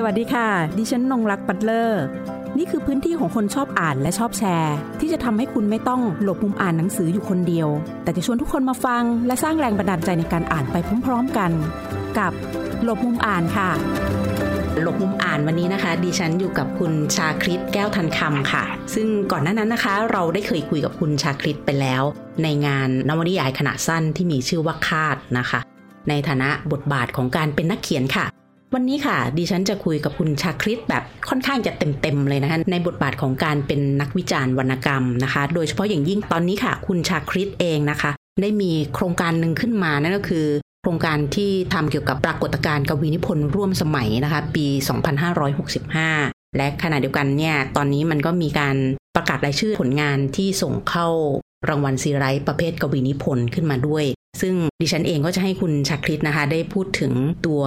สวัสดีค่ะ ดิฉันนงรักปัตเลอร์ นี่คือพื้นที่ของคนชอบอ่านและชอบแชร์ ที่จะทำให้คุณไม่ต้องหลบมุมอ่านหนังสืออยู่คนเดียว แต่จะชวนทุกคนมาฟัง และสร้างแรงบันดาลใจในการอ่านไปพร้อมๆกัน กับหลบมุมอ่านค่ะ หลบมุมอ่านวันนี้นะคะ ดิฉันอยู่กับคุณชาคริตแก้วทันคำค่ะ ซึ่งก่อนหน้านั้นนะคะ เราได้เคยคุยกับคุณชาคริตไปแล้ว ในงานนวนิยายขนาดสั้นที่มีชื่อว่าคาดนะคะ ในฐานะบทบาทของการเป็นนักเขียนค่ะ วันนี้ค่ะ ดิฉันจะคุยกับคุณชาคริตแบบค่อนข้างจะเต็มๆเลยนะคะ ในบทบาทของการเป็นนักวิจารณ์วรรณกรรมนะคะ โดยเฉพาะอย่างยิ่งตอนนี้ค่ะ คุณชาคริตเองนะคะ ได้มีโครงการหนึ่งขึ้นมานั่นก็คือ โครงการที่ทำเกี่ยวกับปรากฏการณ์กวีนิพนธ์ร่วมสมัยนะคะ ปี 2565 และขณะเดียวกันเนี่ยตอนนี้มันก็มีการประกาศรายชื่อผลงานที่ส่งเข้า รางวัลซีไรต์ประเภทกวีนิพนธ์ขึ้นมาด้วย ซึ่งดิฉันเองก็จะให้คุณชาคริตนะคะ ได้พูดถึงตัว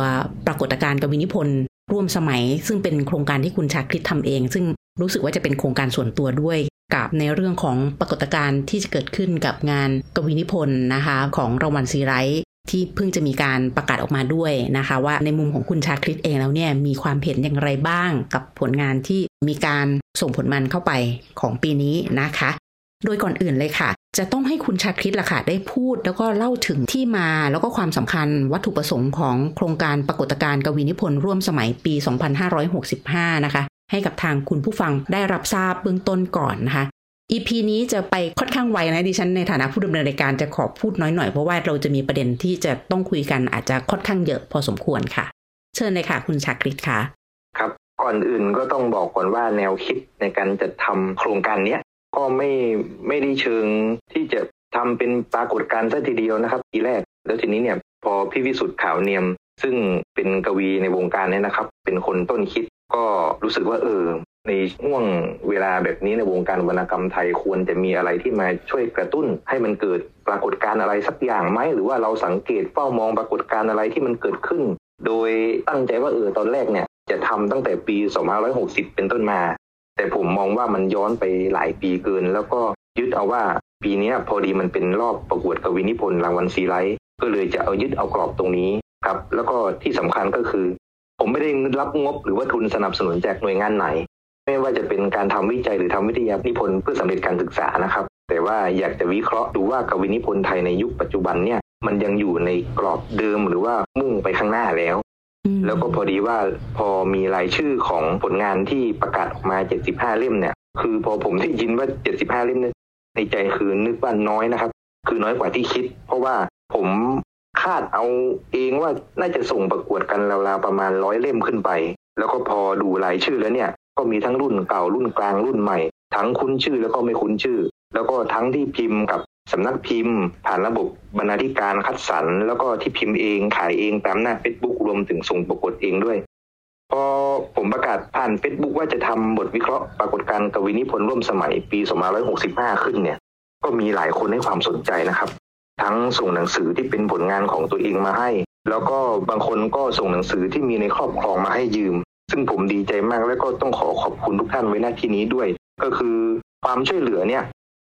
ปรากฏการณ์กวีนิพนธ์ร่วมสมัย ซึ่งเป็นโครงการที่คุณชาคริตทำเอง ซึ่งรู้สึกว่าจะเป็นโครงการส่วนตัวด้วยกับในเรื่องของปรากฏการณ์ที่จะเกิดขึ้นกับงานกวีนิพนธ์นะคะ ของรางวัลซีไรต์ที่เพิ่งจะมีการประกาศออกมาด้วยนะคะ ว่าในมุมของคุณชาคริตเองแล้วเนี่ยมีความเห็นอย่างไรบ้างกับผลงานที่มีการส่งผลมันเข้าไปของปีนี้นะคะ โดยก่อนอื่นเลยค่ะ จะต้องให้คุณชาคริตล่ะค่ะ ได้พูดแล้วก็เล่าถึงที่มาแล้วก็ความสำคัญวัตถุประสงค์ของโครงการปรากฏการณ์กวีนิพนธ์ร่วมสมัยปี 2565 นะคะ ให้กับทางคุณผู้ฟังได้รับทราบเบื้องต้นก่อนนะคะ EP นี้จะไปค่อนข้างไวนะดิฉันในฐานะผู้ดำเนินรายการจะขอพูดน้อยหน่อยเพราะว่าเราจะมีประเด็นที่จะต้องคุยกันอาจจะค่อนข้างเยอะพอสมควรค่ะ เชิญเลยค่ะ คุณชาคริตค่ะ ครับก่อนอื่นก็ต้องบอกก่อนว่าแนวคิดในการจัดทำโครงการเนี้ย ก็ไม่ไม่ได้เชิงที่จะทำเป็นปรากฏการณ์ซะทีเดียวนะครับทีแรก แล้วทีนี้เนี่ยพอพี่วิสุทธ์ขาวเนียม ซึ่งเป็นกวีในวงการเนี่ยนะครับ เป็นคนต้นคิดก็รู้สึกว่าเออ ในห่วงเวลาแบบนี้ในวงการวรรณกรรมไทยควรจะมีอะไรที่มาช่วยกระตุ้น ให้มันเกิดปรากฏการณ์อะไรสักอย่างไหมหรือว่าเราสังเกตเฝ้ามองปรากฏการณ์อะไรที่มันเกิดขึ้น โดยตั้งใจว่าเออตอนแรกเนี่ยจะทำตั้งแต่ปี 2560 เป็นต้นมา แต่ผมมองว่ามันย้อนไปหลายปีเกิน แล้วก็ยึดเอาว่าปีนี้พอดีมันเป็นรอบประกวดกวีนิพนธ์รางวัลซีไลท์ก็เลยจะเอายึดเอากรอบตรงนี้ครับ แล้วก็ที่สำคัญก็คือ ผมไม่ได้รับงบหรือว่าทุนสนับสนุนจากหน่วยงานไหน ไม่ว่าจะเป็นการทำวิจัยหรือทำวิทยานิพนธ์เพื่อสำเร็จการศึกษานะครับ แต่ว่าอยากจะวิเคราะห์ดูว่ากวีนิพนธ์ไทยในยุคปัจจุบันเนี่ยมันยังอยู่ในกรอบเดิมหรือว่ามุ่งไปข้างหน้าแล้ว แล้วก็พอดีว่าพอมีรายชื่อของผลงานที่ประกาศออกมา 75 เล่มเนี่ย คือพอผมได้ยินว่า 75 เล่มเนี่ยในใจคือนึกว่าน้อยนะครับ คือน้อยกว่าที่คิด เพราะว่าผมคาดเอาเองว่าน่าจะส่งประกวดกันราวๆประมาณร้อยเล่มขึ้นไป แล้วก็พอดูรายชื่อแล้วเนี่ย ก็มีทั้งรุ่นเก่ารุ่นกลางรุ่นใหม่ ทั้งคุ้นชื่อแล้วก็ไม่คุ้นชื่อ แล้วก็ทั้งที่พิมพ์กับ สำนักพิมพ์ ผ่านระบบบรรณาธิการคัดสรรแล้วก็ที่พิมพ์เองขายเองตามหน้าเฟซบุ๊กรวมถึงส่งประกวดเองด้วย พอผมประกาศผ่านเฟซบุ๊กว่าจะทำบทวิเคราะห์ปรากฏการณ์กวีนิพนธ์ร่วมสมัยปี 2565 ขึ้นเนี่ย ก็มีหลายคนให้ความสนใจนะครับ ทั้งส่งหนังสือที่เป็นผลงานของตัวเองมาให้ แล้วก็บางคนก็ส่งหนังสือที่มีในครอบครองมาให้ยืม ซึ่งผมดีใจมากแล้วก็ต้องขอขอบคุณทุกท่านไว้ณที่นี้ด้วย ก็คือความช่วยเหลือเนี่ย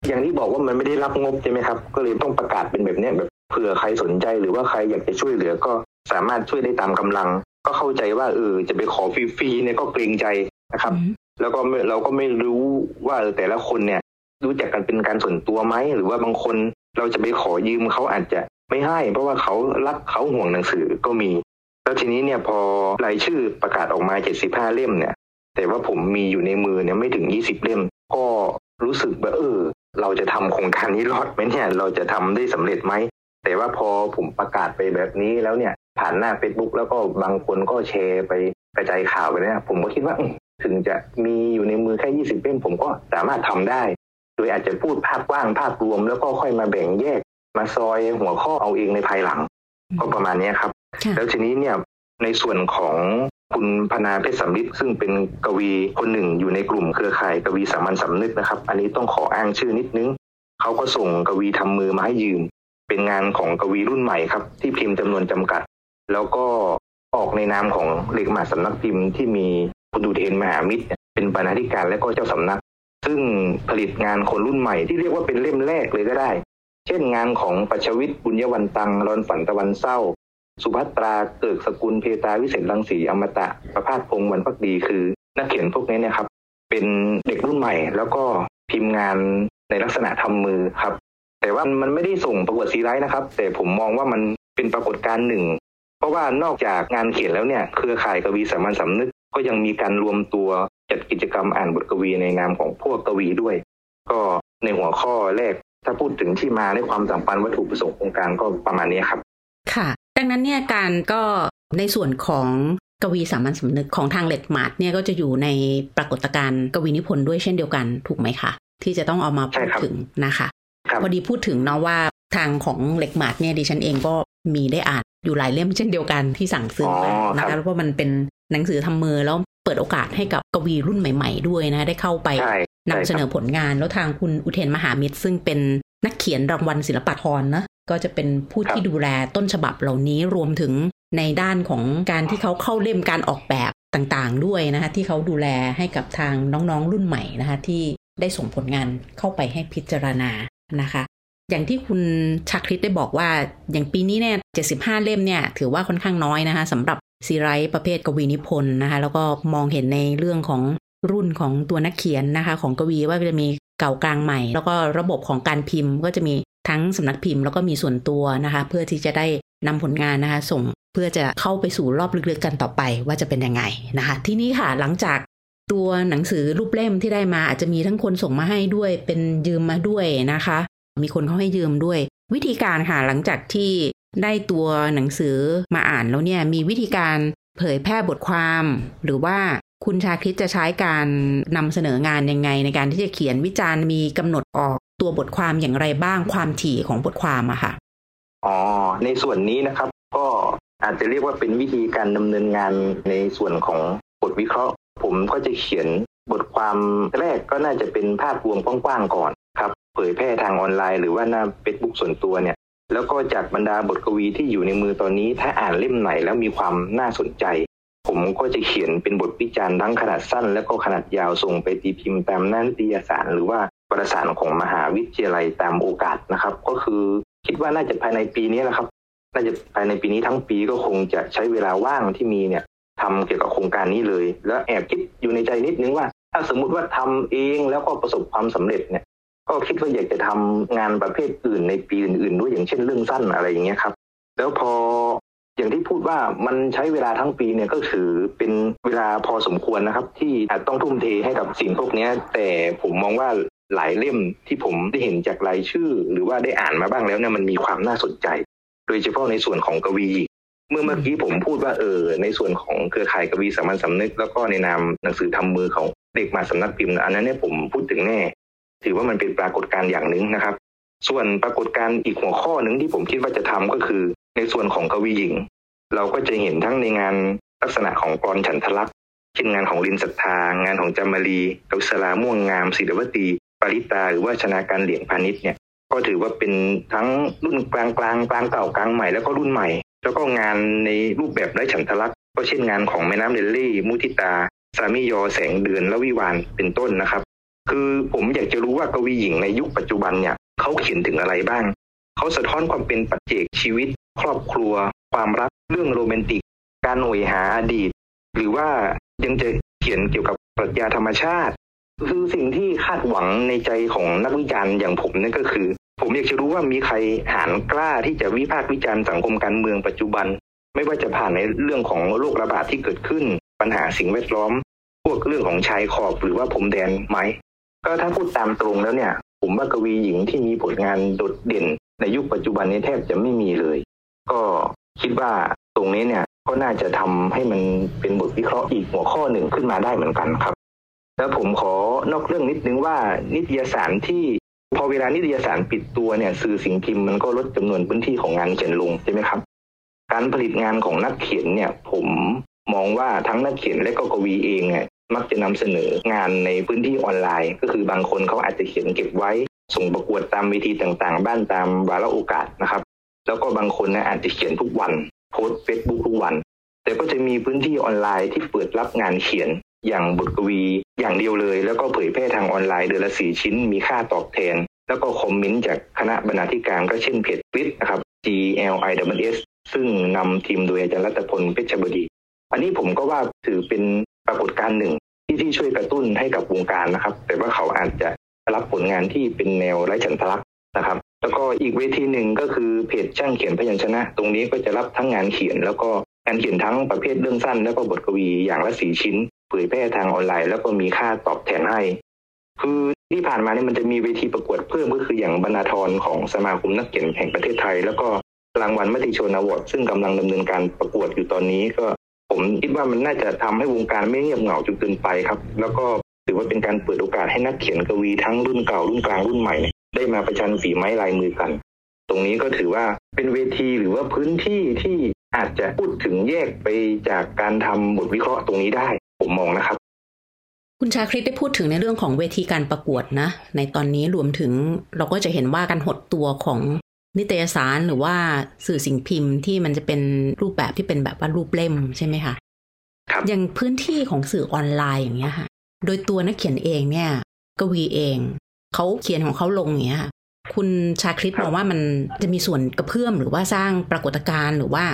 อย่างที่บอกว่ามันไม่ได้รับงบใช่ไหมครับ ก็เลยต้องประกาศเป็นแบบเนี้ยแบบเผื่อใครสนใจหรือว่าใครอยากจะช่วยเหลือก็สามารถช่วยได้ตามกำลัง ก็เข้าใจว่าเออจะไปขอฟรีๆเนี่ยก็เกรงใจนะครับ แล้วก็เราก็ไม่รู้ว่าแต่ละคนเนี่ย รู้จักกันเป็นการส่วนตัวไหมหรือว่าบางคนเราจะไปขอยืมเขาอาจจะไม่ให้ เพราะว่าเขารักเขาห่วงหนังสือก็มี แล้วทีนี้เนี่ยพอรายชื่อประกาศออกมา75เล่มเนี่ย แต่ว่าผมมีอยู่ในมือเนี่ยไม่ถึง20เล่ม ก็รู้สึกว่าเออ เราจะทำโครงการนี้รอดไหมเนี่ย เราจะทำได้สำเร็จไหม แต่ว่าพอผมประกาศไปแบบนี้แล้วเนี่ย ผ่านหน้า Facebook แล้วก็บางคนก็แชร์ไปกระจายข่าวไปเนี่ยผมก็คิดว่าถึงจะมีอยู่ในมือแค่20เล่มผมก็สามารถทำได้ โดยอาจจะพูดภาพกว้างภาพรวมแล้วก็ค่อยมาแบ่งแยก มาซอยหัวข้อเอาเองในภายหลัง ก็ประมาณนี้ครับ แล้วทีนี้เนี่ยในส่วนของ คุณพนาเพชรสำลิดซึ่งเป็นกวีคนหนึ่งอยู่ในกลุ่มเครือข่ายกวีสามัญสำนึกนะครับ อันนี้ต้องขออ้างชื่อนิดนึงเขาก็ส่งกวีทำมือมาให้ยืม เป็นงานของกวีรุ่นใหม่ครับ ที่พิมพ์จำนวนจำกัด แล้วก็ออกในนามของเลขหมาสำนักพิมพ์ที่มีคุณดูเทนมหามิตร เป็นบรรณาธิการและก็เจ้าสำนัก ซึ่งผลิตงานคนรุ่นใหม่ที่เรียกว่าเป็นเล่มแรกเลยก็ได้ เช่นงานของปัชวิทย์บุญยวันตังรอนฝันตะวันเศร้า สุภัตราเกิดสกุลเพตาวิเศษรังสีอมตะประพาสพงศ์วันพักดีคือ นักเขียนพวกนี้เนี่ยครับ เป็นเด็กรุ่นใหม่ แล้วก็พิมพ์งานในลักษณะทำมือครับ แต่ว่ามันไม่ได้ส่งประกวดซีไรต์นะครับ แต่ผมมองว่ามันเป็นปรากฏการณ์หนึ่ง เพราะว่านอกจากงานเขียนแล้วเนี่ยเครือข่ายกวีสามัญสำนึก ก็ยังมีการรวมตัวจัดกิจกรรมอ่านบทกวีในนามของพวกกวีด้วย ก็ในหัวข้อแรกถ้าพูดถึงที่มาในความสัมพันธ์วัตถุประสงค์โครงการก็ประมาณนี้ครับ ค่ะ ดังนั้นเนี่ยการก็ในส่วนของกวีสามัญสำนึกของทางเลดมาร์ทเนี่ยก็จะอยู่ในปรากฏการณ์กวีนิพนธ์ด้วยเช่นเดียวกันถูกไหมคะ ที่จะต้องเอามาพูดถึงนะคะ พอดีพูดถึงเนาะว่าทางของเลดมาร์ทเนี่ยดิฉันเองก็มีได้อ่านอยู่หลายเล่มเช่นเดียวกันที่สั่งซื้อมานะคะเพราะมันเป็นหนังสือทำมือแล้วเปิดโอกาสให้กับกวีรุ่นใหม่ ๆ ด้วยนะ ได้เข้าไปนำเสนอผลงานแล้วทางคุณอุเทนมหามิตร ซึ่งเป็นนักเขียนรางวัลศิลปากรนะ ก็จะเป็นผู้ที่ดูแลต้นฉบับเหล่านี้รวมถึงในด้านของการที่เขาเข้าเล่มการออกแบบต่างๆ ด้วยนะคะที่เขาดูแลให้กับทางน้องๆรุ่นใหม่นะคะที่ได้ส่งผลงานเข้าไปให้พิจารณานะคะ อย่างที่คุณชักคริสได้บอกว่าอย่างปีนี้เนี่ย75 เล่มเนี่ยถือว่าค่อนข้างน้อยนะคะสำหรับซีไรต์ประเภทกวีนิพนธ์นะคะแล้วก็มองเห็นในเรื่องของรุ่นของตัวนักเขียนนะคะ ของกวีว่าจะมีเก่ากลางใหม่ แล้วก็ระบบของการพิมพ์ก็จะมี ทั้งสำนักพิมพ์แล้วก็มีส่วนตัวนะคะ เพื่อที่จะได้นำผลงานนะคะ ส่งเพื่อจะเข้าไปสู่รอบลึกๆกันต่อไปว่าจะเป็นยังไงนะคะ ที่นี้ค่ะหลังจากตัวหนังสือรูปเล่มที่ได้มาอาจจะมีทั้งคนส่งมาให้ด้วย เป็นยืมมาด้วยนะคะ มีคนเขาให้ยืมด้วย วิธีการค่ะหลังจากที่ได้ตัวหนังสือมาอ่านแล้วเนี่ยมีวิธีการเผยแพร่บทความ หรือว่าคุณชาคริตจะใช้การนำเสนองานยังไง ในการที่จะเขียนวิจารณ์มีกำหนดออก ตัวบทความอย่างไรบ้างความถี่ของบทความอะค่ะอ๋อในส่วนนี้นะครับ ก็อาจจะเรียกว่าเป็นวิธีการดำเนินงานในส่วนของบทวิเคราะห์ ผมก็จะเขียนบทความแรกก็น่าจะเป็นภาพรวมกว้างๆก่อนครับเผยแพร่ทางออนไลน์ หรือว่าหน้าเฟซบุ๊กส่วนตัวเนี่ย แล้วก็จากบรรดาบทกวีที่อยู่ในมือตอนนี้ ถ้าอ่านเล่มไหนแล้วมีความน่าสนใจ ผมก็จะเขียนเป็นบทวิจารณ์ทั้งขนาดสั้น และก็ขนาดยาวส่งไปตีพิมพ์ตามหน้านิตยสารหรือว่าประสานของมหาวิทยาลัยตามโอกาสนะครับ ก็คือคิดว่าน่าจะภายในปีนี้แหละครับ น่าจะภายในปีนี้ทั้งปีก็คงจะใช้เวลาว่างที่มีเนี่ยทำเกี่ยวกับโครงการนี้เลย แล้วแอบคิดอยู่ในใจนิดนึงว่า ถ้าสมมุติว่าทำเองแล้วก็ประสบความสำเร็จเนี่ย ก็คิดว่าอยากจะทำงานประเภทอื่นในปีอื่น ๆ ด้วยอย่างเช่นเรื่องสั้นอะไรอย่างเงี้ยครับ แล้วพอ อย่างที่พูดว่ามันใช้เวลาทั้งปีเนี่ยก็ถือเป็นเวลาพอสมควรนะครับ ที่อาจต้องทุ่มเทให้กับสิ่งพวกนี้แต่ผมมองว่าหลายเล่มที่ผมได้เห็นจากรายชื่อ หรือว่าได้อ่านมาบ้างแล้วเนี่ยมันมีความน่าสนใจ โดยเฉพาะในส่วนของกวี เมื่อเมื่อกี้ผมพูดว่าเออ ในส่วนของเครือข่ายกวีสามัญสำนึก แล้วก็ในนามหนังสือทำมือของเด็กมาสำนักพิมพ์อันนั้นเนี่ยผมพูดถึงแน่ ถือว่ามันเป็นปรากฏการณ์อย่างหนึ่งนะครับ ส่วนปรากฏการณ์อีกหัวข้อหนึ่งที่ผมคิดว่าจะทำก็คือ ในส่วนของกวีหญิง เราก็จะเห็นทั้งในงานลักษณะของกรฉันทลักษณ์เช่นงานของลินศรัทธางานของจามารีกฤษลาม่วงงามศิลวตีปริตาหรือว่าชนาการเหลียงพาณิชย์เนี่ยก็ถือว่าเป็นทั้งรุ่นกลางกลางกลางเก่ากลางใหม่แล้วก็รุ่นใหม่ แล้วก็งานในรูปแบบไร้ฉันทลักษณ์ก็เช่นงานของแม่น้ำเดลลี่มุทิตาสามิยอแสงเดือนและวิวานเป็นต้นนะครับ คือผมอยากจะรู้ว่ากวีหญิงในยุคปัจจุบันเนี่ยเขาเขียนถึงอะไรบ้าง เขาสะท้อนความเป็นปัจเจกชีวิต ครอบครัว ความรักเรื่องโรแมนติก การหน่วยหาอดีต หรือว่ายังจะเขียนเกี่ยวกับปรัชญาธรรมชาติ คือสิ่งที่คาดหวังในใจของนักวิจารณ์อย่างผมนั่นก็คือ ผมอยากจะรู้ว่ามีใครหานกล้าที่จะวิพากษ์วิจารณ์สังคมการเมืองปัจจุบัน ไม่ว่าจะผ่านในเรื่องของโรคระบาดที่เกิดขึ้น ปัญหาสิ่งแวดล้อม พวกเรื่องของชายขอบหรือว่าผมแดนไหมก็ถ้าพูดตามตรงแล้วเนี่ย ผมว่ากวีหญิงที่มีผลงานโดดเด่น ในยุคปัจจุบันนี้แทบจะไม่มีเลย ก็คิดว่าตรงนี้เนี่ยก็น่าจะทำให้มันเป็นบทวิเคราะห์อีกหัวข้อหนึ่งขึ้นมาได้เหมือนกันครับ แล้วผมขอนอกเรื่องนิดนึงว่านิตยสารที่พอเวลานิตยสารปิดตัวเนี่ยสื่อสิ่งพิมพ์มันก็ลดจำนวนพื้นที่ของงานเขียนลงใช่ไหมครับ การผลิตงานของนักเขียนเนี่ยผมมองว่าทั้งนักเขียนและก็กวีเองเนี่ยมักจะนำเสนองานในพื้นที่ออนไลน์ ก็คือบางคนเขาอาจจะเขียนเก็บไว้ ส่งประกวดตามเวทีต่างๆ บ้านตามวาระโอกาสนะครับ แล้วก็บางคนนะอาจจะเขียนทุกวัน โพสต์เฟซบุ๊กทุกวัน แต่ก็จะมีพื้นที่ออนไลน์ที่เปิดรับงานเขียนอย่างบทกวี อย่างเดียวเลย แล้วก็เผยแพร่ทางออนไลน์เดือนละสี่ชิ้น มีค่าตอบแทน แล้วก็ comment จากคณะบรรณาธิการก็เช่นเพจฟิตนะครับ G L I W S ซึ่งนำทีมโดยอาจารย์รัตพลเพชรบดี อันนี้ผมก็ว่าถือเป็นปรากฏการณ์หนึ่ง ที่ที่ช่วยกระตุ้นให้กับวงการนะครับ แต่ว่าเขาอาจจะรับผลงานที่เป็นแนวไร้ฉันทลักษณ์นะครับ แล้วก็อีกเวทีหนึ่งก็คือเพจช่างเขียนพยัญชนะ ตรงนี้ก็จะรับทั้งงานเขียน แล้วก็งานเขียนทั้งประเภทเรื่องสั้น แล้วก็บทกวีอย่างละสี่ชิ้นเผยแพร่ทางออนไลน์ แล้วก็มีค่าตอบแทนให้ คือที่ผ่านมาเนี่ยมันจะมีเวทีประกวดเพิ่มก็คืออย่างบรรณาธรของสมาคมนักเขียนแห่งประเทศไทย แล้วก็รางวัลมติชนอวอร์ดซึ่งกำลังดำเนินการประกวดอยู่ตอนนี้ก็ผมคิดว่ามันน่าจะทำให้วงการไม่เงียบเหงาจนเกินไปครับ แล้วก็ถือว่าเป็นการเปิดโอกาสให้นักเขียนกวีทั้งรุ่นเก่ารุ่นกลางรุ่นใหม่ ได้มาประชันฝีไม้ลายมือกัน ตรงนี้ก็ถือว่าเป็นเวทีหรือว่าพื้นที่ที่อาจจะพูดถึงแยกไปจากการทำบทวิเคราะห์ตรงนี้ได้ ผมมองนะครับ คุณชาคริตได้พูดถึงในเรื่องของเวทีการประกวดนะ ในตอนนี้รวมถึงเราก็จะเห็นว่าการหดตัวของนิตยสารหรือว่าสื่อสิ่งพิมพ์ที่มันจะเป็นรูปแบบที่เป็นแบบว่ารูปเล่มใช่ไหมคะครับอย่างพื้นที่ของสื่อออนไลน์อย่างเงี้ยค่ะ โดยตัวนักเขียนเองเนี่ยกวีเอง เขาเขียนของเขาลงอย่างเงี้ยคุณชาคริตมองว่ามันจะมีส่วนกระเพื่อมหรือว่าสร้างปรากฏการณ์หรือว่า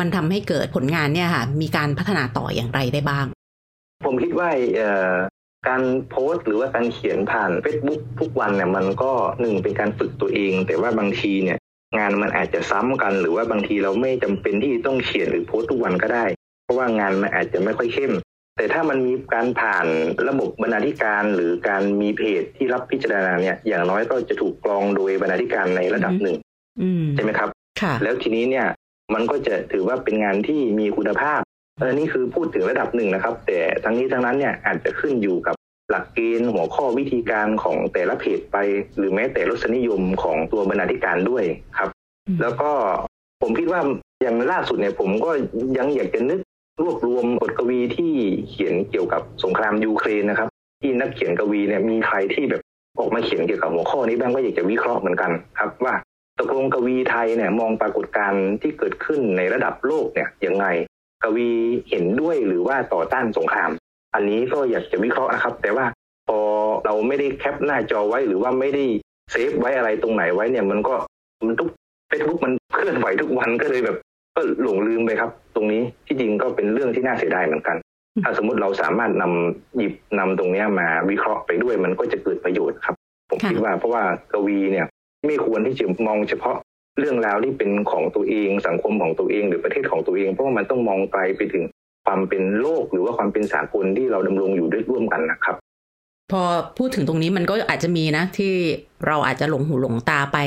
มันทำให้เกิดผลงานเนี่ยค่ะ มีการพัฒนาต่ออย่างไรได้บ้าง ผมคิดว่าการโพสต์หรือว่าการเขียนผ่าน Facebook ทุกวันเนี่ยมันก็หนึ่งเป็นการฝึกตัวเอง แต่ว่าบางทีเนี่ย งานมันอาจจะซ้ำกัน หรือว่าบางทีเราไม่จำเป็นที่ต้องเขียนหรือโพสต์ทุกวันก็ได้ เพราะว่างานมันอาจจะไม่ค่อยเข้ม แต่ถ้ามันมีการผ่านระบบบรรณาธิการหรือการมีเพจที่รับพิจารณาเนี่ยอย่างน้อยก็จะถูกกรองโดยบรรณาธิการในระดับหนึ่งอืมใช่ไหมครับค่ะแล้วทีนี้เนี่ยมันก็จะถือว่าเป็นงานที่มีคุณภาพอันนี้คือพูดถึงระดับหนึ่งนะครับ แต่ทั้งนี้ทั้งนั้นเนี่ยอาจจะขึ้นอยู่กับหลักเกณฑ์หัวข้อวิธีการของแต่ละเพจไป หรือแม้แต่รสนิยมของตัวบรรณาธิการด้วยครับอืมแล้วก็ผมคิดว่าอย่างล่าสุดเนี่ยผมก็ยังอยากจะนึก รวบรวมบทกวีที่เขียนเกี่ยวกับสงครามยูเครนนะครับ ที่นักเขียนกวีเนี่ยมีใครที่แบบออกมาเขียนเกี่ยวกับหัวข้อนี้บ้างก็อยากจะวิเคราะห์เหมือนกันครับว่าตกลงกวีไทยเนี่ยมองปรากฏการณ์ที่เกิดขึ้นในระดับโลกเนี่ยยังไง กวีเห็นด้วยหรือว่าต่อต้านสงคราม อันนี้ก็อยากจะวิเคราะห์นะครับ แต่ว่าพอเราไม่ได้ cap หน้าจอไว้หรือว่าไม่ได้ save ไว้อะไรตรงไหนไว้เนี่ยมันก็มันทุกเฟซบุ๊กมันเคลื่อนไหวทุกวันก็เลยแบบ ก็หลงลืมไปครับ ตรงนี้ที่จริงก็เป็นเรื่องที่น่าเสียดายเหมือนกัน ถ้าสมมติเราสามารถนำหยิบนำตรงเนี้ยมาวิเคราะห์ไปด้วยมันก็จะเกิดประโยชน์ครับ ผมค่ะคิดว่าเพราะว่ากวีเนี่ยไม่ควรที่จะมองเฉพาะเรื่องราวที่เป็นของตัวเอง สังคมของตัวเอง หรือประเทศของตัวเอง เพราะว่ามันต้องมองไกลไปถึงความเป็นโลกหรือว่าความเป็นสากลที่เราดำรงอยู่ด้วยร่วมกันนะครับ พอพูดถึงตรงนี้มันก็อาจจะมีนะที่เราอาจจะหลงหูหลงตาไป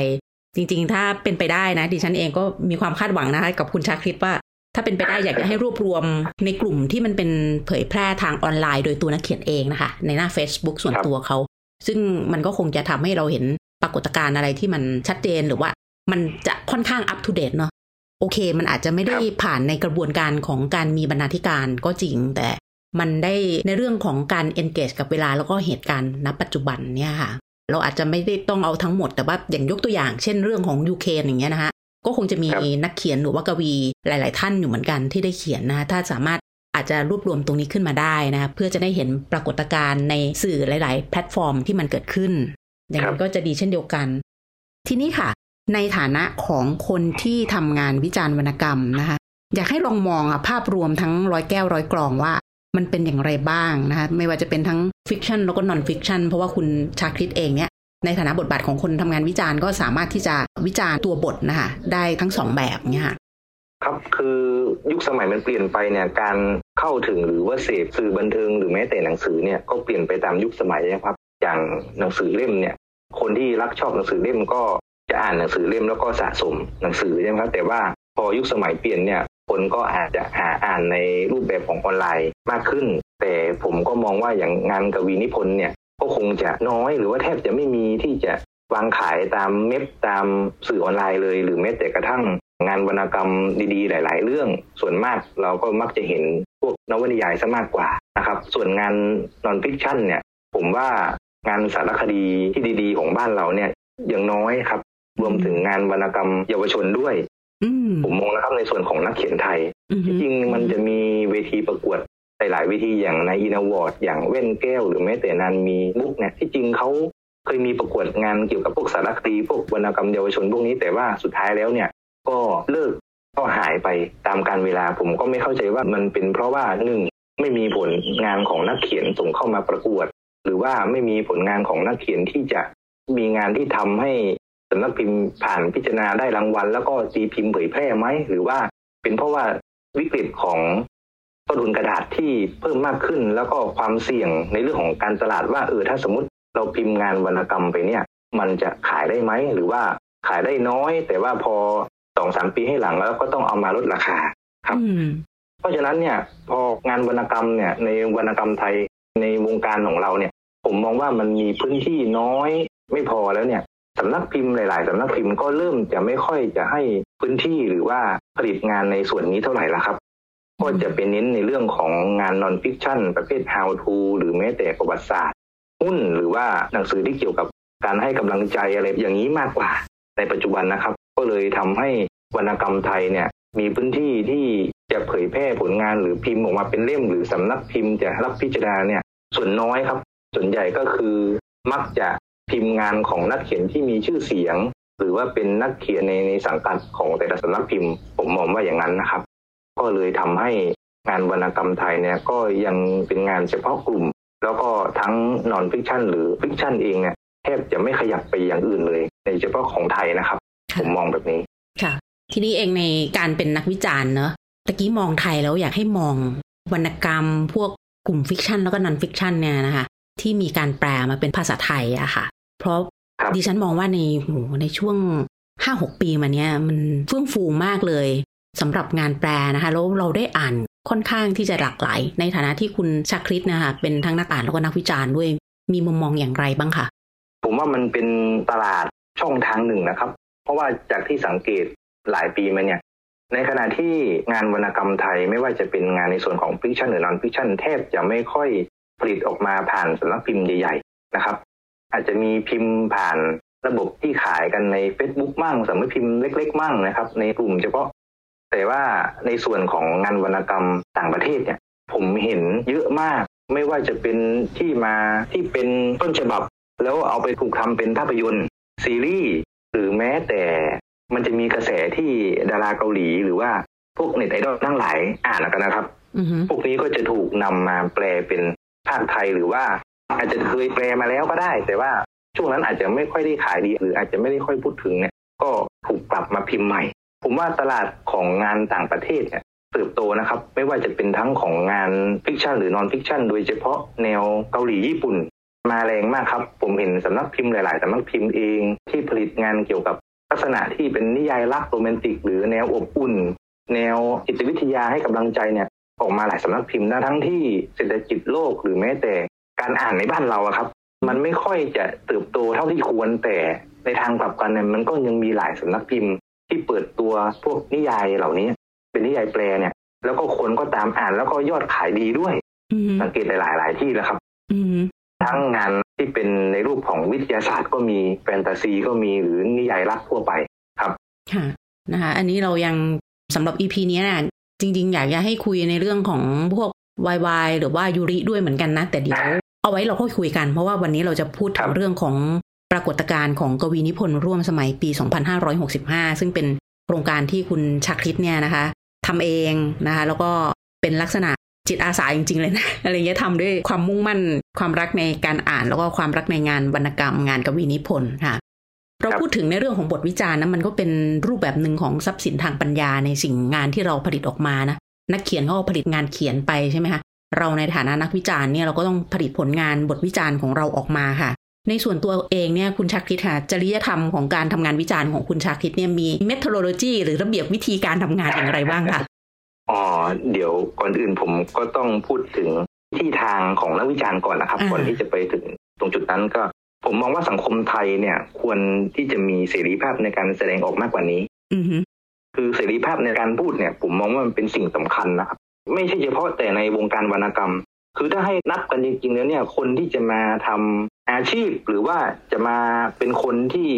จริง ๆ ถ้าเป็นไปได้นะ ดิฉันเองก็มีความคาดหวังนะคะ กับคุณชาคริตว่า ถ้าเป็นไปได้อยากจะให้รวบรวมในกลุ่มที่มันเป็นเผยแพร่ทางออนไลน์โดยตัวนักเขียนเองนะคะ ในหน้า Facebook ส่วนตัวเขา ซึ่งมันก็คงจะทำให้เราเห็นปรากฏการณ์อะไรที่มันชัดเจนหรือว่ามันจะค่อนข้างอัป o d เดตเนาะโอเค มันอาจจะไม่ได้ผ่านในกระบวนการของการมีบรรณาธิการก็จริง แต่มันได้ในเรื่องของการ engage กับเวลาแล้วก็เหตุการณ์ณปัจจุบันเนี่ยค่ะ เราอาจจะไม่ได้ต้องเอาทั้งหมดแต่ว่าอย่างยกตัวอย่าง เช่นเรื่องของยูเครนอย่างเงี้ยนะคะก็คงจะมีครับนักเขียนหรือว่ากวีหลาย ๆ ท่านอยู่เหมือนกันที่ได้เขียนนะคะถ้าสามารถอาจจะรวบรวมตรงนี้ขึ้นมาได้นะคะเพื่อจะได้เห็นปรากฏการณ์ในสื่อหลาย ๆ แพลตฟอร์มที่มันเกิดขึ้น อย่างนั้นก็จะดีเช่นเดียวกัน ทีนี้ค่ะ ในฐานะของคนที่ทำงานวิจารณ์วรรณกรรมนะคะ อยากให้ลองมองอะภาพรวมทั้งร้อยแก้วร้อยกลองว่า มันเป็นอย่างไรบ้างนะคะไม่ว่าจะเป็นทั้ง fiction แล้วก็ non-fiction เพราะว่าคุณชาคริตเองเนี่ยในฐานะบทบาทของคนทำงานวิจารณ์ก็สามารถที่จะวิจารณ์ตัวบทนะคะได้ทั้งสองแบบเนี่ยค่ะครับคือยุคสมัยมันเปลี่ยนไปเนี่ยการเข้าถึงหรือว่าเสพสื่อบันเทิงหรือแม้แต่หนังสือเนี่ยก็เปลี่ยนไปตามยุคสมัยนะครับ อย่างหนังสือเล่มเนี่ย คนที่รักชอบหนังสือเล่มก็จะอ่านหนังสือเล่มแล้วก็สะสมหนังสือใช่ไหมครับแต่ว่าพอยุคสมัยเปลี่ยนเนี่ย คนก็อาจจะหาอ่านในรูปแบบของออนไลน์มากขึ้น แต่ผมก็มองว่าอย่างงานกวีนิพนธ์เนี่ยก็คงจะน้อยหรือว่าแทบจะไม่มีที่จะวางขายตามเม็บตามสื่อออนไลน์เลย หรือแม้แต่กระทั่งงานวรรณกรรมดีๆ หลาย ๆ เรื่อง ส่วนมากเราก็มักจะเห็นพวกนวนิยายซะมากกว่านะครับ ส่วนงาน non-fiction เนี่ย ผมว่างานสารคดีที่ดี ๆ ของบ้านเราเนี่ยยังน้อยครับ รวมถึงงานวรรณกรรมเยาวชนด้วย ผมมองนะครับในส่วนของนักเขียนไทยอือฮึที่จริงมันจะมีเวทีประกวดหลายๆเวทีอย่างนายอินทร์อะวอร์ดอย่างแว่นแก้ว หรือแม้แต่นานมีบุ๊คส์เนี่ยที่จริงเขาเคยมีประกวดงานเกี่ยวกับพวกสารคดีพวกวรรณกรรมเยาวชนพวกนี้แต่ว่าสุดท้ายแล้วเนี่ย ก็เลิกก็หายไปตามการเวลาผมก็ไม่เข้าใจว่ามันเป็นเพราะว่าหนึ่งไม่มีผลงานของนักเขียนส่งเข้ามาประกวด หรือว่าไม่มีผลงานของนักเขียนที่จะมีงานที่ทำให้ สำนักพิมพ์ผ่านพิจารณาได้รางวัล แล้วก็ตีพิมพ์เผยแพร่ไหมหรือว่าเป็นเพราะว่าวิกฤตของต้นทุนกระดาษที่เพิ่มมากขึ้น แล้วก็ความเสี่ยงในเรื่องของการตลาดว่าเออถ้าสมมติเราพิมพ์งานวรรณกรรมไปเนี่ย มันจะขายได้ไหมหรือว่าขายได้น้อย แต่ว่าพอสองสามปีให้หลังแล้วก็ต้องเอามาลดราคาครับเพราะฉะนั้นเนี่ยพองานวรรณกรรมเนี่ยในวรรณกรรมไทยในวงการของเราเนี่ย ผมมองว่ามันมีพื้นที่น้อยไม่พอแล้วเนี่ย สำนักพิมพ์หลาย ๆ สำนักพิมพ์ก็เริ่มจะไม่ค่อยจะให้พื้นที่หรือว่าผลิตงานในส่วนนี้เท่าไหร่ละครับ ก็จะเป็นเน้นในเรื่องของงาน non-fiction ประเภท how to หรือแม้แต่ประวัติศาสตร์หุ้นหรือว่าหนังสือที่เกี่ยวกับการให้กำลังใจอะไรอย่างนี้มากกว่า ในปัจจุบันนะครับ ก็เลยทำให้วรรณกรรมไทยเนี่ยมีพื้นที่ที่จะเผยแพร่ผลงานหรือพิมพ์ออกมาเป็นเล่มหรือสำนักพิมพ์จะรับพิจารณาเนี่ยส่วนน้อยครับ ส่วนใหญ่ก็คือมักจะ พิมพ์งานของนักเขียนที่มีชื่อเสียง หรือว่าเป็นนักเขียนในในสังกัดของแต่ละสำนักพิมพ์ ผมมองว่าอย่างนั้นนะครับ ก็เลยทำให้งานวรรณกรรมไทยเนี่ยก็ยังเป็นงานเฉพาะกลุ่ม แล้วก็ทั้ง non-fiction หรือ fiction เองเนี่ยแทบจะไม่ขยับไปอย่างอื่นเลย ในเฉพาะของไทยนะครับ ผมมองแบบนี้ค่ะ ทีนี้เองในการเป็นนักวิจารณ์เนอะตะกี้มองไทยแล้วอยากให้มองวรรณกรรม พวกกลุ่ม fiction แล้วก็ non-fiction เนี่ยนะคะที่มีการแปลมาเป็นภาษาไทยอะค่ะ เพราะดิฉันมองว่าในโหในช่วงห้าหกปีมาเนี้ยมันเฟื่องฟูมากเลยสำหรับงานแปลนะคะแล้วเราได้อ่านค่อนข้างที่จะหลากหลาย ในฐานะที่คุณชาคริตนะคะเป็นทั้งนักอ่านแล้วก็นักวิจารณ์ด้วย มีมุมมองอย่างไรบ้างคะผมว่ามันเป็นตลาดช่องทางหนึ่งนะครับ เพราะว่าจากที่สังเกตหลายปีมาเนี่ยในขณะที่งานวรรณกรรมไทยไม่ว่าจะเป็นงานในส่วนของ fiction หรือ non-fiction แทบจะไม่ค่อยผลิตออกมาผ่านสำนักพิมพ์ใหญ่ๆนะครับ อาจจะมีพิมพ์ผ่านระบบที่ขายกันใน Facebook มั่งสำนักพิมพ์เล็ก ๆ มั่งนะครับ ในกลุ่มเฉพาะ แต่ว่าในส่วนของงานวรรณกรรมต่างประเทศเนี่ย ผมเห็นเยอะมาก ไม่ว่าจะเป็นที่มาที่เป็นต้นฉบับ แล้วเอาไปถูกทำเป็นภาพยนตร์ ซีรีส์หรือแม้แต่มันจะมีกระแสที่ดาราเกาหลีหรือว่าพวกเน็ตไอดอลทั้งหลายอ่านกันนะครับ พวกนี้ก็จะถูกนำมาแปลเป็นภาคไทยหรือว่า อาจจะเคยแปลมาแล้วก็ได้ แต่ว่าช่วงนั้นอาจจะไม่ค่อยได้ขายดีหรืออาจจะไม่ได้ค่อยพูดถึงเนี่ย ก็ถูกกลับมาพิมพ์ใหม่ ผมว่าตลาดของงานต่างประเทศเนี่ยเติบโตนะครับ ไม่ว่าจะเป็นทั้งของงาน fiction หรือ non-fiction โดยเฉพาะแนวเกาหลีญี่ปุ่น มาแรงมากครับ ผมเห็นสำนักพิมพ์หลาย ๆสำนักพิมพ์เองที่ผลิตงานเกี่ยวกับลักษณะที่เป็นนิยายรักโรแมนติก หรือแนวอบอุ่น แนวจิตวิทยาให้กำลังใจเนี่ยออกมาหลายสำนักพิมพ์นะทั้งที่เศรษฐกิจโลกหรือแม้แต่ การอ่านในบ้านเราอะครับ มันไม่ค่อยจะเติบโตเท่าที่ควรแต่ในทางกลับกันเนี่ยมันก็ยังมีหลายสำนักพิมพ์ ที่เปิดตัวพวกนิยายเหล่านี้ เป็นนิยายแปลเนี่ย แล้วก็คนก็ตามอ่านแล้วก็ยอดขายดีด้วยสังเกตหลายๆหลายที่แล้วครับทั้งงานที่เป็นในรูปของวิทยาศาสตร์ก็มีแฟนตาซีก็มีหรือนิยายรักทั่วไปครับค่ะนะคะอันนี้เรายังสำหรับอีพีนี้นะจริง ๆ อยากจะให้คุยในเรื่องของพวกวายวายหรือว่ายูริด้วยเหมือนกันนะ แต่เดี๋ยว เอาไว้เราค่อยคุยกัน เพราะว่าวันนี้เราจะพูดถึงเรื่องของปรากฏการณ์ของกวีนิพนธ์ร่วมสมัยปี 2565 ซึ่งเป็นโครงการที่คุณชักคิดเนี่ยนะคะทำเองนะคะ แล้วก็เป็นลักษณะจิตอาสาจริง ๆ เลยนะอะไรเงี้ยทำด้วยความมุ่งมั่นความรักในการอ่าน แล้วก็ความรักในงานวรรณกรรมงานกวีนิพนธ์ค่ะ เราพูดถึงในเรื่องของบทวิจารณ์นะมันก็เป็นรูปแบบหนึ่งของทรัพย์สินทางปัญญาในสิ่งงานที่เราผลิตออกมานะนักเขียนเขาผลิตงานเขียนไปใช่ไหมคะ เราในฐานะนักวิจารณ์เนี่ยเราก็ต้องผลิตผลงานบทวิจารณ์ของเราออกมาค่ะ ในส่วนตัวเองเนี่ยคุณชักคิดค่ะจริยธรรมของการทำงานวิจารณ์ของคุณชักคิดเนี่ยมีเมทโลโลจีหรือระเบียบวิธีการทำงานอย่างไรบ้างคะอ๋อเดี๋ยวก่อนอื่นผมก็ต้องพูดถึงที่ทางของนักวิจารณ์ก่อนนะครับก่อนที่จะไปถึงตรงจุดนั้นก็ผมมองว่าสังคมไทยเนี่ย ควรที่จะมีเสรีภาพในการแสดงออกมากกว่านี้ อืคือเสรีภาพในการพูดเนี่ย ผมมองว่ามันเป็นสิ่งสำคัญนะครับ ไม่ใช่เฉพาะแต่ในวงการวรรณกรรม คือถ้าให้นับกันจริงๆแล้วเนี่ยคนที่จะมาทำอาชีพหรือว่าจะมาเป็นคนที่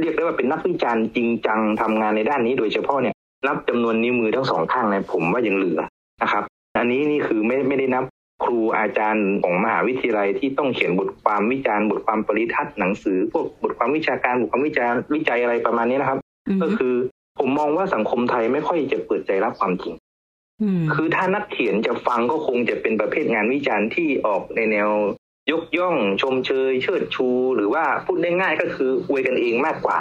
เรียกได้ว่าเป็นนักวิจารณ์จริงจังทำงานในด้านนี้โดยเฉพาะเนี่ยนับจำนวนนิ้วมือทั้งสองข้างเนี่ยผมว่ายังเหลือนะครับ อันนี้นี่คือไม่ไม่ได้นับครูอาจารย์ของมหาวิทยาลัยที่ต้องเขียนบทความวิจารณ์บทความปริทัศน์หนังสือ พวกบทความวิชาการบทความวิจารณ์วิจัยอะไรประมาณนี้นะครับ ก็คือผมผมมองว่าสังคมไทยไม่ค่อยจะเปิดใจรับความจริง คือถ้านักเขียนจะฟังก็คงจะเป็นประเภทงานวิจารณ์ที่ออกในแนวยกย่องชมเชย เชิดชู หรือว่าพูดได้ง่ายก็คืออวยกันเองมากกว่า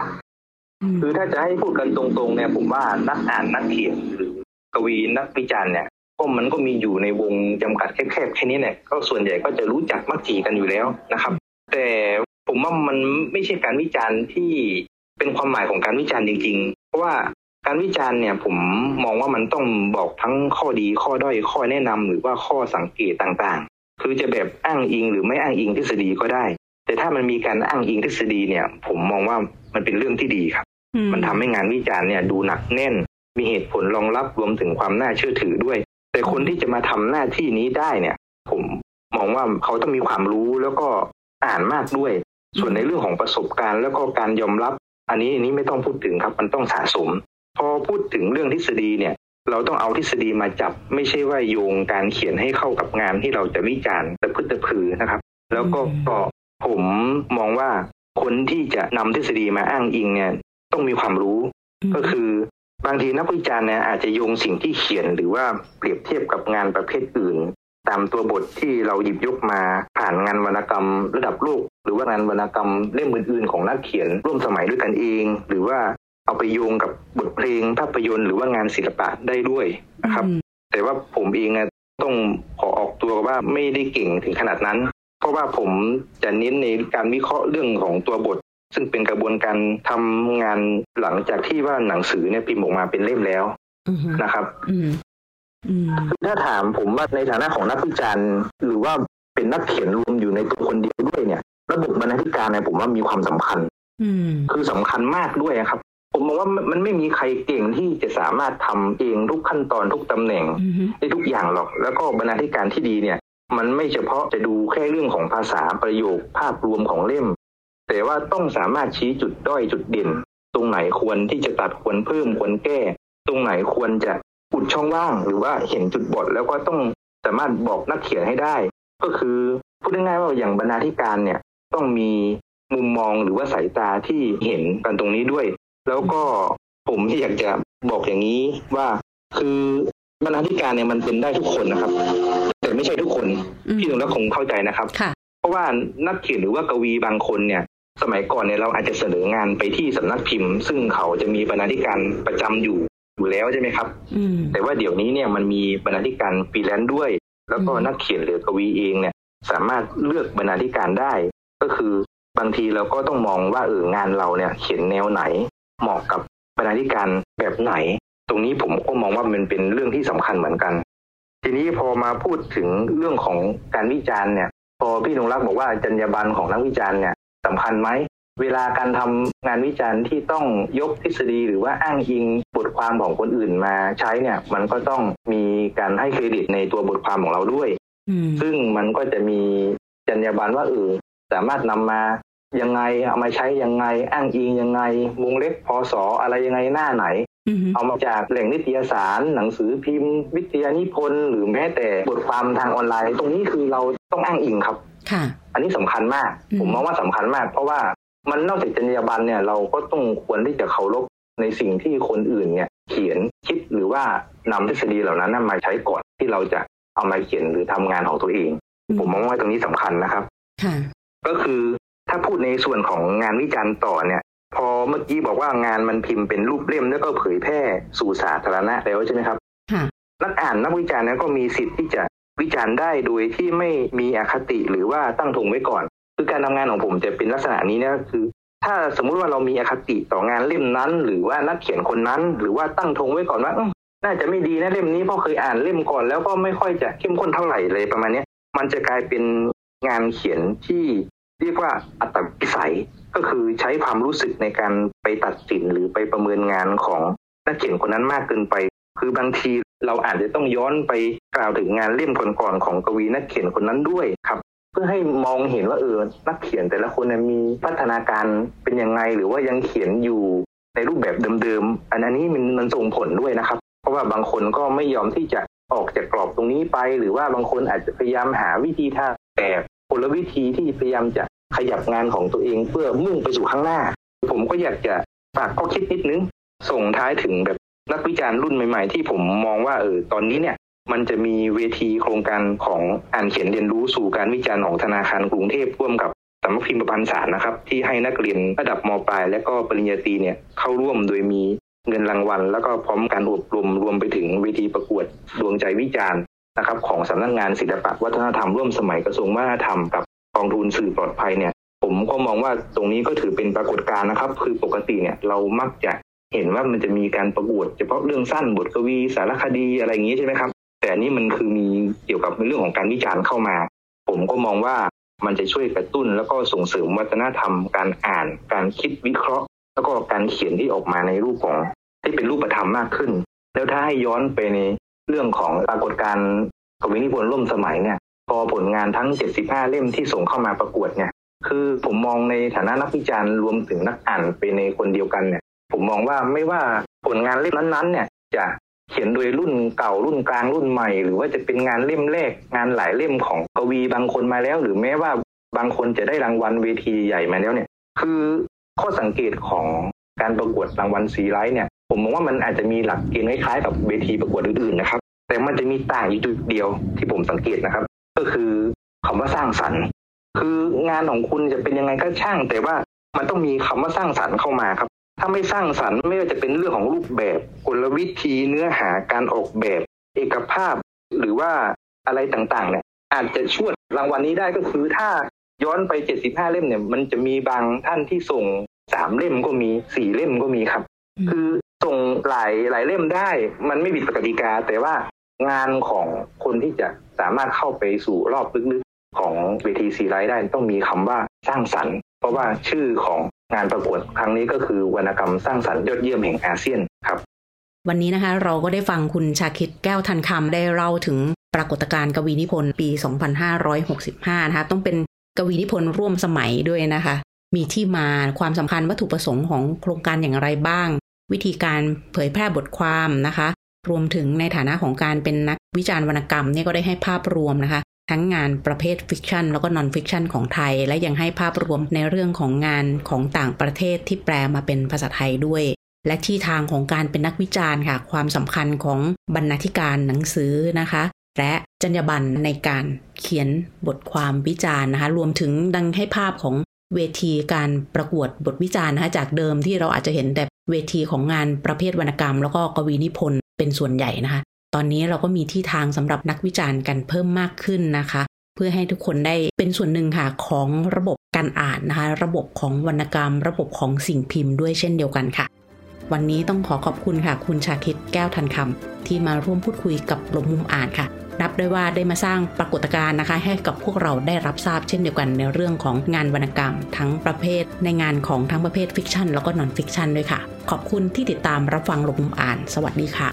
คือถ้าจะให้พูดกันตรงๆเนี่ยผมว่านักอ่านนักเขียนหรือกวีนักวิจารณ์เนี่ยก็มันก็มีอยู่ในวงจำกัดแคบๆแค่นี้เนี่ยก็ส่วนใหญ่ก็จะรู้จักมักจีกันอยู่แล้วนะครับ แต่ผมว่ามันไม่ใช่การวิจารณ์ที่เป็นความหมายของการวิจารณ์จริง ๆ เพราะว่า การวิจารณ์เนี่ยผมมองว่ามันต้องบอกทั้งข้อดีข้อด้อยข้อแนะนำหรือว่าข้อสังเกตต่างๆ คือจะแบบอ้างอิงหรือไม่อ้างอิงทฤษฎีก็ได้ แต่ถ้ามันมีการอ้างอิงทฤษฎีเนี่ย ผมมองว่ามันเป็นเรื่องที่ดีครับ มันทำให้งานวิจารณ์เนี่ยดูหนักแน่น มีเหตุผลรองรับรวมถึงความน่าเชื่อถือด้วย แต่คนที่จะมาทำหน้าที่นี้ได้เนี่ย ผมมองว่าเขาต้องมีความรู้แล้วก็อ่านมากด้วย ส่วนในเรื่องของประสบการณ์ แล้วก็การยอมรับ อันนี้อันนี้ไม่ต้องพูดถึงครับ มันต้องสะสม พอพูดถึงเรื่องทฤษฎีเนี่ย เราต้องเอาทฤษฎีมาจับ ไม่ใช่ว่าโยงการเขียนให้เข้ากับงานที่เราจะวิจารณ์แต่พืตะพือนะครับ แล้วก็ก็ผมมองว่าคนที่จะนำทฤษฎีมาอ้างอิงเนี่ยต้องมีความรู้ ก็คือบางทีนักวิจารณ์เนี่ยอาจจะโยงสิ่งที่เขียนหรือว่าเปรียบเทียบกับงานประเภทอื่น ตามตัวบทที่เราหยิบยกมาผ่านงานวรรณกรรม ระดับโลก หรือว่างานวรรณกรรมเล่มอื่นๆของนักเขียนร่วมสมัยด้วยกันเอง หรือว่า เอาไปโยงกับบทเพลงภาพยนตร์หรือว่างานศิลปะได้ด้วยนะครับ แต่ว่าผมเองต้องขอออกตัวว่าไม่ได้เก่งถึงขนาดนั้น เพราะว่าผมจะเน้นในการวิเคราะห์เรื่องของตัวบท ซึ่งเป็นกระบวนการทำงานหลังจากที่ว่าหนังสือเนี่ยพิมพ์ออกมาเป็นเล่มแล้วนะครับถ้าถามผมว่าในฐานะของนักวิจารณ์ หรือว่าเป็นนักเขียนรวมอยู่ในตัวคนเดียวด้วยเนี่ย ระบบบรรณาธิการเนี่ยผมว่ามีความสำคัญคือสำคัญมากด้วยครับ ผมมองว่ามันไม่มีใครเก่งที่จะสามารถทำเองทุกขั้นตอนทุกตำแหน่งได้ทุกอย่างหรอก แล้วก็บรรณาธิการที่ดีเนี่ย มันไม่เฉพาะจะดูแค่เรื่องของภาษาประโยคภาพรวมของเล่ม แต่ว่าต้องสามารถชี้จุดด้อยจุดเด่น ตรงไหนควรที่จะตัดควรเพิ่มควรแก้ ตรงไหนควรจะอุดช่องว่าง หรือว่าเห็นจุดบอดแล้วก็ต้องสามารถบอกนักเขียนให้ได้ ก็คือพูดง่ายๆว่าอย่างบรรณาธิการเนี่ยต้องมีมุมมองหรือว่าสายตาที่เห็นกันตรงนี้ด้วย แล้วก็ผมที่อยากจะบอกอย่างนี้ว่าคือบรรณาธิการเนี่ยมันเป็นได้ทุกคนนะครับ แต่ไม่ใช่ทุกคนพี่หนุ่มแล้วคงเข้าใจนะครับเพราะว่านักเขียนหรือว่ากวีบางคนเนี่ย สมัยก่อนเนี่ยเราอาจจะเสนองานไปที่สำนักพิมพ์ ซึ่งเขาจะมีบรรณาธิการประจำอยู่อยู่แล้วใช่ไหมครับแต่ว่าเดี๋ยวนี้เนี่ยมันมีบรรณาธิการฟรีแลนซ์ด้วย แล้วก็นักเขียนหรือกวีเองเนี่ย สามารถเลือกบรรณาธิการได้ ก็คือบางทีเราก็ต้องมองว่าเอองานเราเนี่ยเขียนแนวไหน เหมาะกับบรรณาธิการแบบไหน ตรงนี้ผมก็มองว่ามันเป็นเรื่องที่สำคัญเหมือนกัน ทีนี้พอมาพูดถึงเรื่องของการวิจารณ์เนี่ยพอพี่นงรักบอกว่าจรรยาบรรณของนักวิจารณ์เนี่ยสำคัญไหมเวลาการทำงานวิจารณ์ที่ต้องยกทฤษฎีหรือว่าอ้างอิงบทความของคนอื่นมาใช้เนี่ย มันก็ต้องมีการให้เครดิตในตัวบทความของเราด้วย ซึ่งมันก็จะมีจรรยาบรรณว่าเออสามารถนำมา ยังไงเอามาใช้ยังไงอ้างอิงยังไงวงเล็บพศอะไรยังไงหน้าไหน เอามาจากแหล่งนิตยสาร หนังสือพิมพ์ วิทยานิพนธ์หรือแม้แต่บทความทางออนไลน์ ตรงนี้คือเราต้องอ้างอิงครับค่ะ อันนี้สำคัญมาก ผมมองว่าสำคัญมาก เพราะว่ามันนอกจากจรรยาบรรณเนี่ยเราก็ต้องควรที่จะเคารพในสิ่งที่คนอื่นเนี่ยเขียนคิดหรือว่านำทฤษฎีเหล่านั้นมาใช้ก่อนที่เราจะเอามาเขียนหรือทำงานของตัวเอง ผมมองว่าตรงนี้สำคัญนะครับ ค่ะ ก็คือ ถ้าพูดในส่วนของงานวิจารณ์ต่อเนี่ย พอเมื่อกี้บอกว่างานมันพิมพ์เป็นรูปเล่มแล้วก็เผยแพร่สู่สาธารณะแล้วใช่ไหมครับนักอ่านนักวิจารณ์นั้นก็มีสิทธิ์ที่จะวิจารณ์ได้โดยที่ไม่มีอคติหรือว่าตั้งทงไว้ก่อน คือการทำงานของผมจะเป็นลักษณะนี้นะคือ ถ้าสมมุติว่าเรามีอคติต่องานเล่มนั้น หรือว่านักเขียนคนนั้น หรือว่าตั้งทงไว้ก่อนว่าน่าจะไม่ดีนะเล่มนี้เพราะเคยอ่านเล่มก่อนแล้วก็ไม่ค่อยจะเข้มข้นเท่าไหร่เลยประมาณนี้มันจะกลายเป็นงานเขียนที่ เรียกว่าอัตวิสัยก็คือใช้ความรู้สึกในการไปตัดสินหรือไปประเมินงานของนักเขียนคนนั้นมากเกินไป คือบางทีเราอาจจะต้องย้อนไปกล่าวถึงงานเล่มก่อนๆของกวีนักเขียนคนนั้นด้วยครับเพื่อให้มองเห็นว่าเออนักเขียนแต่ละคนมีพัฒนาการเป็นยังไงหรือว่ายังเขียนอยู่ในรูปแบบเดิมๆ อันนี้มันมันส่งผลด้วยนะครับ เพราะว่าบางคนก็ไม่ยอมที่จะออกจากกรอบตรงนี้ไป หรือว่าบางคนอาจจะพยายามหาวิธีทางแบบ กลวิธีที่พยายามจะขยับงานของตัวเองเพื่อมุ่งไปสู่ข้างหน้า ผมก็อยากจะฝากข้อคิดนิดนึง ส่งท้ายถึงแบบนักวิจารณ์รุ่นใหม่ ๆ ที่ผมมองว่าเออตอนนี้เนี่ย มันจะมีเวทีโครงการของอ่านเขียนเรียนรู้สู่การวิจารณ์ของธนาคารกรุงเทพร่วมกับสำนักพิมพ์ประพันธ์ศารนะครับ ที่ให้นักเรียนระดับมปลาย และก็ปริญญาตรีเนี่ยเข้าร่วมโดยมีเงินรางวัล แล้วก็พร้อมการอบรมรวมไปถึงเวทีประกวดดวงใจวิจารณ์ นะครับของสำนักงานศิลปะวัฒนธรรมร่วมสมัยกระทรวงวัฒนธรรมกับกองทุนสื่อปลอดภัยเนี่ย ผมก็มองว่าตรงนี้ก็ถือเป็นปรากฏการณ์นะครับ คือปกติเนี่ยเรามักจะเห็นว่ามันจะมีการประกวดเฉพาะเรื่องสั้นบทกวีสารคดีอะไรอย่างนี้ใช่ไหมครับ แต่นี่มันคือมีเกี่ยวกับเรื่องของการวิจารณ์เข้ามา ผมก็มองว่ามันจะช่วยกระตุ้นแล้วก็ส่งเสริมวัฒนธรรม การอ่าน การคิดวิเคราะห์ แล้วก็การเขียนที่ออกมาในรูปของที่เป็นรูปธรรมมากขึ้น แล้วถ้าให้ย้อนไปใน เรื่องของปรากฏการณ์กวีนิพนธ์ร่วมสมัยเนี่ย พอผลงานทั้ง 75 เล่มที่ส่งเข้ามาประกวดเนี่ย คือผมมองในฐานะนักวิจารณ์รวมถึงนักอ่านไปในคนเดียวกันเนี่ย ผมมองว่าไม่ว่าผลงานเล่มนั้นๆ เนี่ย จะเขียนโดยรุ่นเก่ารุ่นกลางรุ่นใหม่ หรือว่าจะเป็นงานเล่มแรกงานหลายเล่มของกวีบางคนมาแล้ว หรือแม้ว่าบางคนจะได้รางวัลเวทีใหญ่มาแล้วเนี่ย คือข้อสังเกตของการประกวดรางวัลซีไรท์เนี่ย ผมมองว่ามันอาจจะมีหลักเกณฑ์คล้ายๆกับเวทีประกวดอื่นๆนะครับ แต่มันจะมีต่างอยู่จุดเดียวที่ผมสังเกตนะครับ ก็คือคำว่าสร้างสรรค์ คืองานของคุณจะเป็นยังไงก็ช่าง แต่ว่ามันต้องมีคำว่าสร้างสรรค์เข้ามาครับ ถ้าไม่สร้างสรรค์ไม่ว่าจะเป็นเรื่องของรูปแบบกลวิธีเนื้อหาการออกแบบ เอกภาพ หรือว่าอะไรต่างๆเนี่ยอาจจะช่วยรางวัลนี้ได้ก็คือถ้าย้อนไป 75 เล่มเนี่ย มันจะมีบางท่านที่ส่งสามเล่มก็มีสี่เล่มก็มีครับ คือ ส่งหลายหลายเล่มได้ มันไม่ผิดกติกา แต่ว่างานของคนที่จะสามารถเข้าไปสู่รอบลึกๆของเวทีซีไรได้ต้องมีคำว่าสร้างสรรค์ เพราะว่าชื่อของงานประกวดครั้งนี้ก็คือวรรณกรรมสร้างสรรค์ยอดเยี่ยมแห่งอาเซียนครับวันนี้นะคะเราก็ได้ฟังคุณชาคิดแก้วทันคำได้เล่าถึงปรากฏการณ์กวีนิพนธ์ปี 2565 นะคะต้องเป็นกวีนิพนธ์ร่วมสมัยด้วยนะคะ มีที่มาความสำคัญวัตถุประสงค์ของโครงการอย่างไรบ้าง วิธีการเผยแพร่บทความนะคะ รวมถึงในฐานะของการเป็นนักวิจารณ์วรรณกรรมเนี่ยก็ได้ให้ภาพรวมนะคะ ทั้งงานประเภท fiction แล้วก็ nonfiction ของไทย และยังให้ภาพรวมในเรื่องของงานของต่างประเทศที่แปลมาเป็นภาษาไทยด้วย และที่ทางของการเป็นนักวิจารณ์ค่ะ ความสำคัญของบรรณาธิการหนังสือนะคะและจรรยาบรรณในการเขียนบทความวิจารณ์นะคะ รวมถึงดังให้ภาพของ เวทีการประกวดบทวิจารณ์นะคะจากเดิมที่เราอาจจะเห็นแต่เวทีของงานประเภทวรรณกรรม แล้วก็กวีนิพนธ์เป็นส่วนใหญ่นะคะ ตอนนี้เราก็มีที่ทางสำหรับนักวิจารณ์กันเพิ่มมากขึ้นนะคะ เพื่อให้ทุกคนได้เป็นส่วนหนึ่งค่ะของระบบการอ่านนะคะ ระบบของวรรณกรรม ระบบของสิ่งพิมพ์ด้วยเช่นเดียวกันค่ะ วันนี้ต้องขอขอบคุณค่ะ คุณชาคิดแก้วทันคำที่มาร่วมพูดคุยกับหลบมุมอ่านค่ะ นับได้ว่าได้มาสร้างปรากฏการณ์นะคะ ให้กับพวกเราได้รับทราบเช่นเดียวกันในเรื่องของงานวรรณกรรม ทั้งประเภทในงานของทั้งประเภท fiction แล้วก็ nonfiction ด้วยค่ะ ขอบคุณที่ติดตามรับฟังหลบมุมอ่าน สวัสดีค่ะ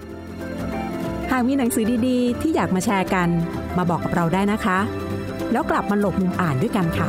หากมีหนังสือดีๆ ที่อยากมาแชร์กัน มาบอกกับเราได้นะคะ แล้วกลับมาหลบมุมอ่านด้วยกันค่ะ